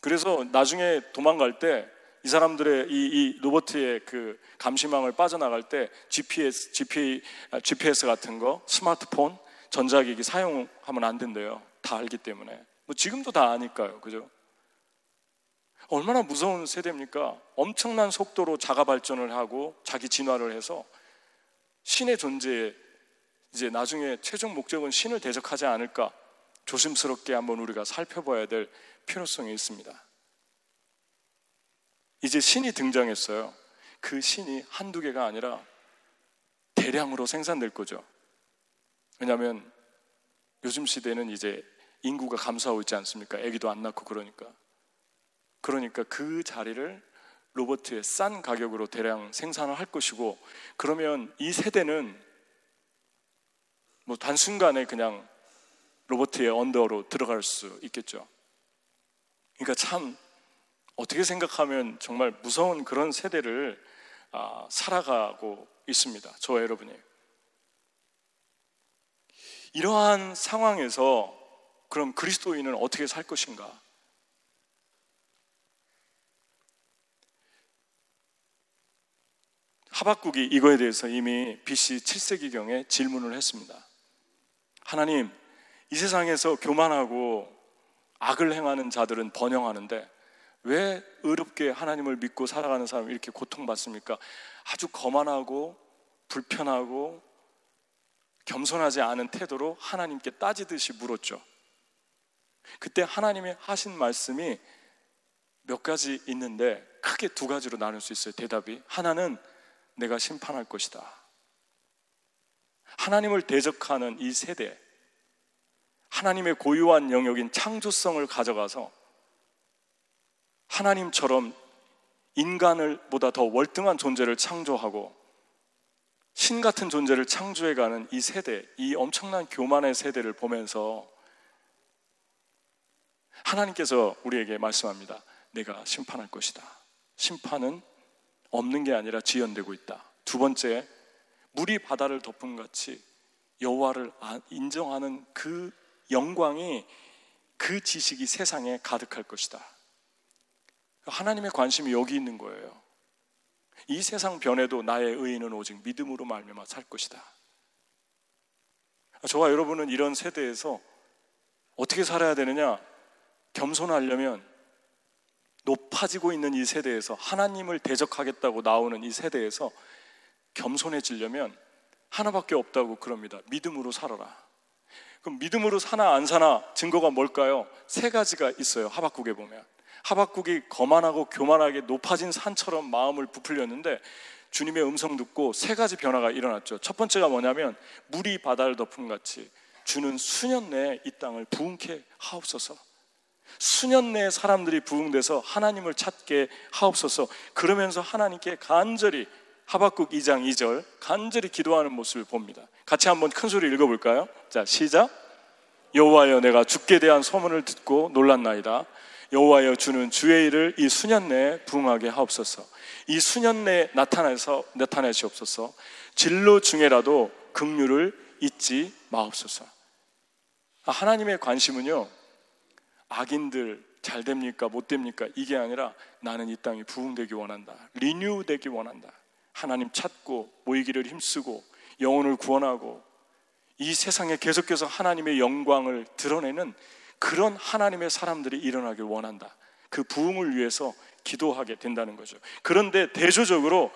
Speaker 1: 그래서 나중에 도망갈 때 이 사람들의 이, 이 로버트의 그 감시망을 빠져나갈 때 GPS, GP, GPS 같은 거, 스마트폰, 전자기기 사용하면 안 된대요. 다 알기 때문에. 뭐 지금도 다 아니까요. 그죠? 얼마나 무서운 세대입니까? 엄청난 속도로 자가 발전을 하고 자기 진화를 해서 신의 존재에 이제 나중에 최종 목적은 신을 대적하지 않을까 조심스럽게 한번 우리가 살펴봐야 될 필요성이 있습니다. 이제 신이 등장했어요. 그 신이 한두 개가 아니라 대량으로 생산될 거죠. 왜냐하면 요즘 시대는 이제 인구가 감소하고 있지 않습니까? 아기도 안 낳고 그러니까. 그러니까 그 자리를 로버트의 싼 가격으로 대량 생산을 할 것이고 그러면 이 세대는 뭐 단순간에 그냥 로버트의 언더로 들어갈 수 있겠죠. 그러니까 참 어떻게 생각하면 정말 무서운 그런 세대를 아, 살아가고 있습니다. 저와 여러분이. 이러한 상황에서 그럼 그리스도인은 어떻게 살 것인가? 하박국이 이거에 대해서 이미 BC 7세기경에 질문을 했습니다. 하나님, 이 세상에서 교만하고 악을 행하는 자들은 번영하는데 왜 의롭게 하나님을 믿고 살아가는 사람이 이렇게 고통받습니까? 아주 거만하고 불편하고 겸손하지 않은 태도로 하나님께 따지듯이 물었죠. 그때 하나님이 하신 말씀이 몇 가지 있는데 크게 두 가지로 나눌 수 있어요. 대답이. 하나는 내가 심판할 것이다. 하나님을 대적하는 이 세대, 하나님의 고유한 영역인 창조성을 가져가서 하나님처럼 인간을 보다 더 월등한 존재를 창조하고 신 같은 존재를 창조해가는 이 세대, 이 엄청난 교만의 세대를 보면서 하나님께서 우리에게 말씀합니다. 내가 심판할 것이다. 심판은 없는 게 아니라 지연되고 있다. 두 번째, 물이 바다를 덮은 같이 여호와를 아, 인정하는 그 영광이 그 지식이 세상에 가득할 것이다. 하나님의 관심이 여기 있는 거예요. 이 세상 변해도 나의 의인은 오직 믿음으로 말미암아 살 것이다. 저와 여러분은 이런 세대에서 어떻게 살아야 되느냐? 겸손하려면 높아지고 있는 이 세대에서 하나님을 대적하겠다고 나오는 이 세대에서 겸손해지려면 하나밖에 없다고 그럽니다. 믿음으로 살아라. 그럼 믿음으로 사나 안 사나 증거가 뭘까요? 세 가지가 있어요. 하박국에 보면. 하박국이 거만하고 교만하게 높아진 산처럼 마음을 부풀렸는데 주님의 음성 듣고 세 가지 변화가 일어났죠. 첫 번째가 뭐냐면 물이 바다를 덮은 같이 주는 수년 내에 이 땅을 부흥케 하옵소서. 수년 내에 사람들이 부흥돼서 하나님을 찾게 하옵소서. 그러면서 하나님께 간절히 하박국 2장 2절 간절히 기도하는 모습을 봅니다. 같이 한번 큰 소리 읽어 볼까요? 자, 시작. 여호와여 내가 죽게 대한 소문을 듣고 놀랐나이다. 여호와여 주는 주의 일을 이 수년 내에 부응하게 하옵소서. 이 수년 내에 나타나서 나타내시옵소서. 진로 중에라도 긍휼을 잊지 마옵소서. 아, 하나님의 관심은요. 악인들 잘 됩니까? 못 됩니까? 이게 아니라 나는 이 땅이 부흥되기 원한다. 리뉴되기 원한다. 하나님 찾고 모이기를 힘쓰고 영혼을 구원하고 이 세상에 계속해서 하나님의 영광을 드러내는 그런 하나님의 사람들이 일어나길 원한다. 그 부흥을 위해서 기도하게 된다는 거죠. 그런데 대조적으로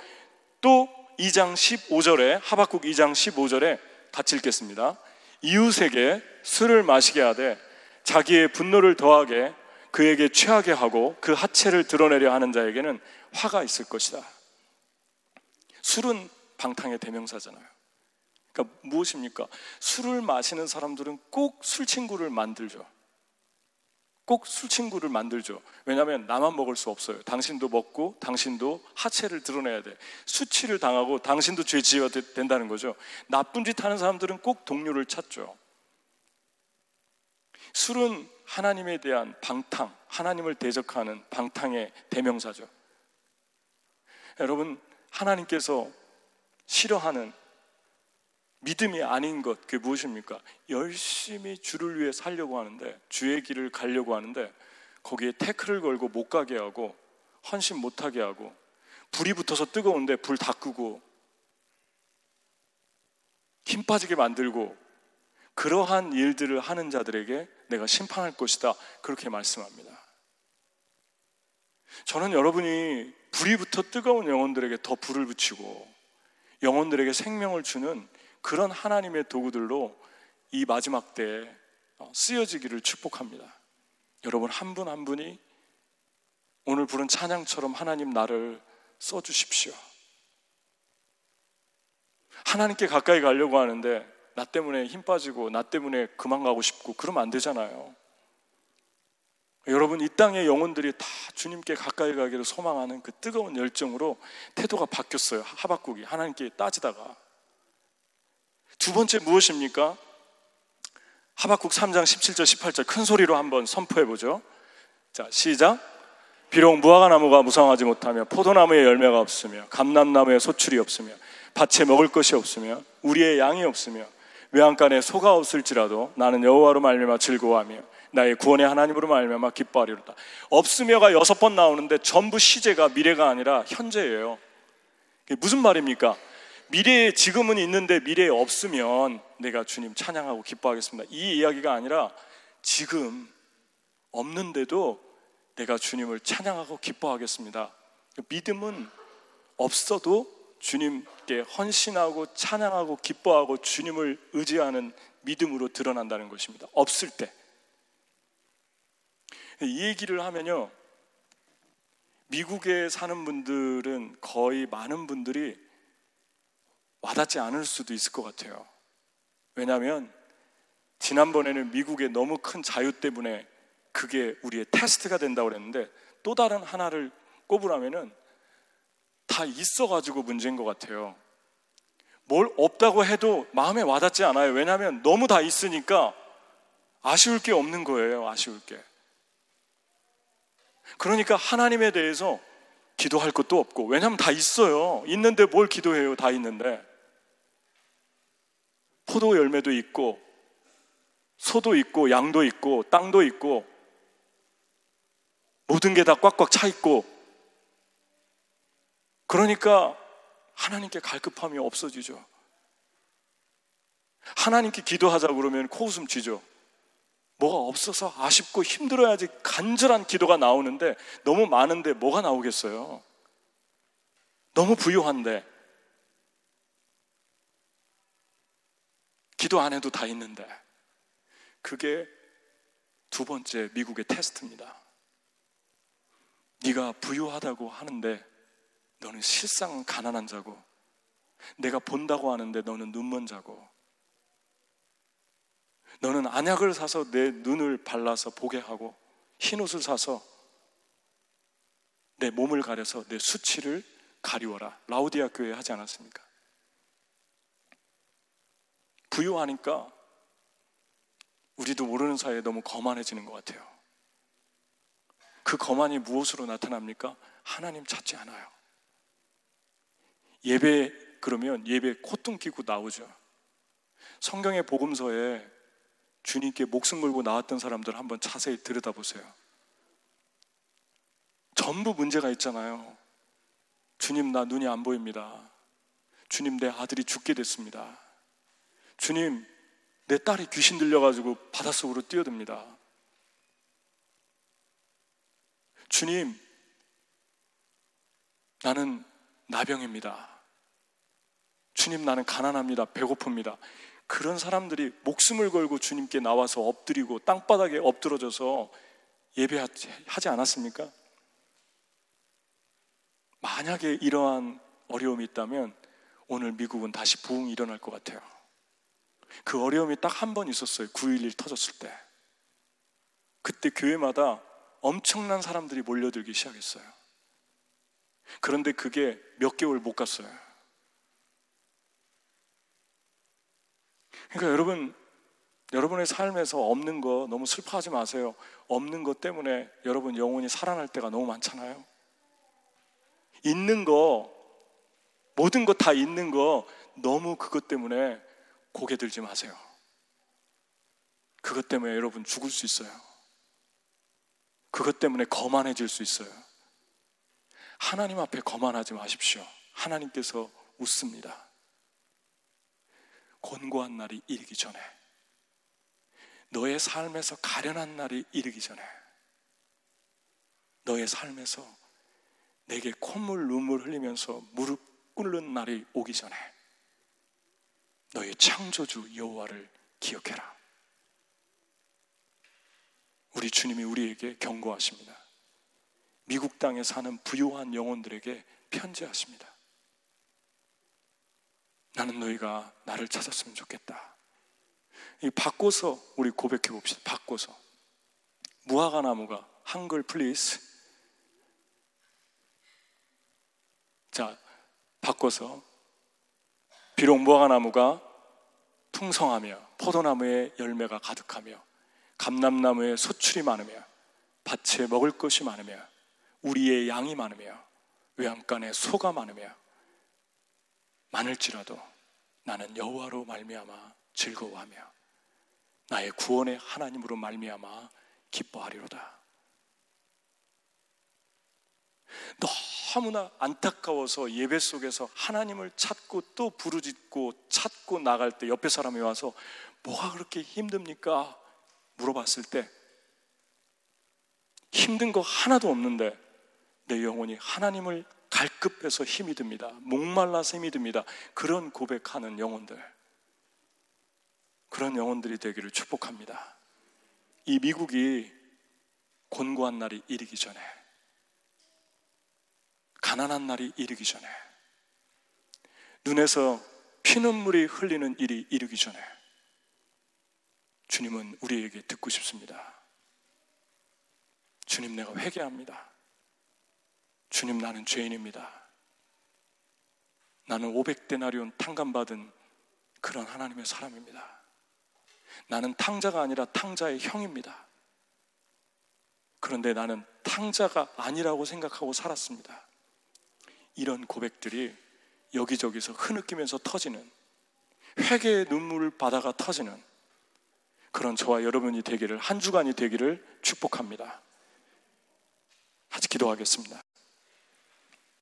Speaker 1: 또 2장 15절에 하박국 2장 15절에 같이 읽겠습니다. 이웃에게 술을 마시게 하되 자기의 분노를 더하게 그에게 취하게 하고 그 하체를 드러내려 하는 자에게는 화가 있을 것이다. 술은 방탕의 대명사잖아요. 그러니까 무엇입니까? 술을 마시는 사람들은 꼭 술 친구를 만들죠. 꼭 술 친구를 만들죠. 왜냐하면 나만 먹을 수 없어요. 당신도 먹고 당신도 하체를 드러내야 돼. 수치를 당하고 당신도 죄지가 된다는 거죠. 나쁜 짓 하는 사람들은 꼭 동료를 찾죠. 술은 하나님에 대한 방탕, 하나님을 대적하는 방탕의 대명사죠. 여러분, 하나님께서 싫어하는 믿음이 아닌 것, 그게 무엇입니까? 열심히 주를 위해 살려고 하는데, 주의 길을 가려고 하는데, 거기에 태클을 걸고 못 가게 하고, 헌신 못하게 하고, 불이 붙어서 뜨거운데 불 다 끄고, 힘 빠지게 만들고, 그러한 일들을 하는 자들에게 내가 심판할 것이다. 그렇게 말씀합니다. 저는 여러분이 불이 붙어 뜨거운 영혼들에게 더 불을 붙이고 영혼들에게 생명을 주는 그런 하나님의 도구들로 이 마지막 때에 어, 쓰여지기를 축복합니다. 여러분 한 분한 한 분이 오늘 부른 찬양처럼 하나님 나를 써주십시오. 하나님께 가까이 가려고 하는데 나 때문에 힘 빠지고 나 때문에 그만 가고 싶고 그러면 안 되잖아요. 여러분 이 땅의 영혼들이 다 주님께 가까이 가기를 소망하는 그 뜨거운 열정으로 태도가 바뀌었어요. 하박국이 하나님께 따지다가 두 번째 무엇입니까? 하박국 3장 17절 18절 큰 소리로 한번 선포해 보죠. 자, 시작. 비록 무화과 나무가 무성하지 못하며 포도나무에 열매가 없으며 감람나무에 소출이 없으며 밭에 먹을 것이 없으며 우리의 양이 없으며 외양간에 소가 없을지라도 나는 여호와로 말미암아 즐거워하며 나의 구원의 하나님으로 말미암아 기뻐하리로다. 없으며가 여섯 번 나오는데 전부 시제가 미래가 아니라 현재예요. 무슨 말입니까? 미래에 지금은 있는데 미래에 없으면 내가 주님 찬양하고 기뻐하겠습니다. 이 이야기가 아니라 지금 없는데도 내가 주님을 찬양하고 기뻐하겠습니다. 믿음은 없어도 주님께 헌신하고 찬양하고 기뻐하고 주님을 의지하는 믿음으로 드러난다는 것입니다. 없을 때. 이 얘기를 하면요. 미국에 사는 분들은 거의 많은 분들이 와닿지 않을 수도 있을 것 같아요. 왜냐하면 지난번에는 미국의 너무 큰 자유 때문에 그게 우리의 테스트가 된다고 그랬는데 또 다른 하나를 꼽으라면은 다 있어가지고 문제인 것 같아요. 뭘 없다고 해도 마음에 와닿지 않아요. 왜냐하면 너무 다 있으니까 아쉬울 게 없는 거예요. 아쉬울 게. 그러니까 하나님에 대해서 기도할 것도 없고, 왜냐하면 다 있어요. 있는데 뭘 기도해요? 다 있는데. 포도 열매도 있고, 소도 있고, 양도 있고, 땅도 있고, 모든 게 다 꽉꽉 차 있고, 그러니까 하나님께 갈급함이 없어지죠. 하나님께 기도하자 그러면 코웃음 치죠. 뭐가 없어서 아쉽고 힘들어야지 간절한 기도가 나오는데 너무 많은데 뭐가 나오겠어요? 너무 부유한데 기도 안 해도 다 있는데 그게 두 번째 미국의 테스트입니다. 네가 부유하다고 하는데 너는 실상 가난한 자고 내가 본다고 하는데 너는 눈먼 자고 너는 안약을 사서 내 눈을 발라서 보게 하고 흰 옷을 사서 내 몸을 가려서 내 수치를 가리워라. 라우디아 교회 하지 않았습니까? 부유하니까 우리도 모르는 사이에 너무 거만해지는 것 같아요. 그 거만이 무엇으로 나타납니까? 하나님 찾지 않아요. 예배 그러면 예배 코뚱 끼고 나오죠. 성경의 복음서에 주님께 목숨 걸고 나왔던 사람들 한번 자세히 들여다보세요. 전부 문제가 있잖아요. 주님, 나 눈이 안 보입니다. 주님, 내 아들이 죽게 됐습니다. 주님, 내 딸이 귀신 들려가지고 바닷속으로 뛰어듭니다. 주님, 나는 나병입니다. 주님, 나는 가난합니다. 배고픕니다. 그런 사람들이 목숨을 걸고 주님께 나와서 엎드리고 땅바닥에 엎드러져서 예배하지 않았습니까? 만약에 이러한 어려움이 있다면 오늘 미국은 다시 부흥이 일어날 것 같아요. 그 어려움이 딱 한 번 있었어요. 9.11 터졌을 때. 그때 교회마다 엄청난 사람들이 몰려들기 시작했어요. 그런데 그게 몇 개월 못 갔어요. 그러니까 여러분, 여러분의 삶에서 없는 거 너무 슬퍼하지 마세요. 없는 것 때문에 여러분 영혼이 살아날 때가 너무 많잖아요. 있는 거, 모든 것 다 있는 거 너무 그것 때문에 고개 들지 마세요. 그것 때문에 여러분 죽을 수 있어요. 그것 때문에 거만해질 수 있어요. 하나님 앞에 거만하지 마십시오. 하나님께서 웃습니다. 곤고한 날이 이르기 전에 너의 삶에서 가련한 날이 이르기 전에 너의 삶에서 내게 콧물 눈물 흘리면서 무릎 꿇는 날이 오기 전에 너의 창조주 여호와를 기억해라. 우리 주님이 우리에게 경고하십니다. 미국 땅에 사는 부유한 영혼들에게 편지하십니다. 나는 너희가 나를 찾았으면 좋겠다. 이 바꿔서 우리 고백해 봅시다. 바꿔서. 무화과 나무가 한글 please. 자, 바꿔서 비록 무화과 나무가 풍성하며 포도나무에 열매가 가득하며 감람나무에 소출이 많으며 밭에 먹을 것이 많으며 우리의 양이 많으며 외양간에 소가 많으며 많을지라도 나는 여호와로 말미암아 즐거워하며 나의 구원의 하나님으로 말미암아 기뻐하리로다. 너무나 안타까워서 예배 속에서 하나님을 찾고 또 부르짖고 찾고 나갈 때 옆에 사람이 와서 뭐가 그렇게 힘듭니까? 물어봤을 때 힘든 거 하나도 없는데 내 영혼이 하나님을 갈급해서 힘이 듭니다. 목말라서 힘이 듭니다. 그런 고백하는 영혼들. 그런 영혼들이 되기를 축복합니다. 이 미국이 곤고한 날이 이르기 전에, 가난한 날이 이르기 전에, 눈에서 피눈물이 흘리는 일이 이르기 전에, 주님은 우리에게 듣고 싶습니다. 주님, 내가 회개합니다. 주님, 나는 죄인입니다. 나는 500데나리온 탕감받은 그런 하나님의 사람입니다. 나는 탕자가 아니라 탕자의 형입니다. 그런데 나는 탕자가 아니라고 생각하고 살았습니다. 이런 고백들이 여기저기서 흐느끼면서 터지는 회개의 눈물 바다가 터지는 그런 저와 여러분이 되기를 한 주간이 되기를 축복합니다. 같이 기도하겠습니다.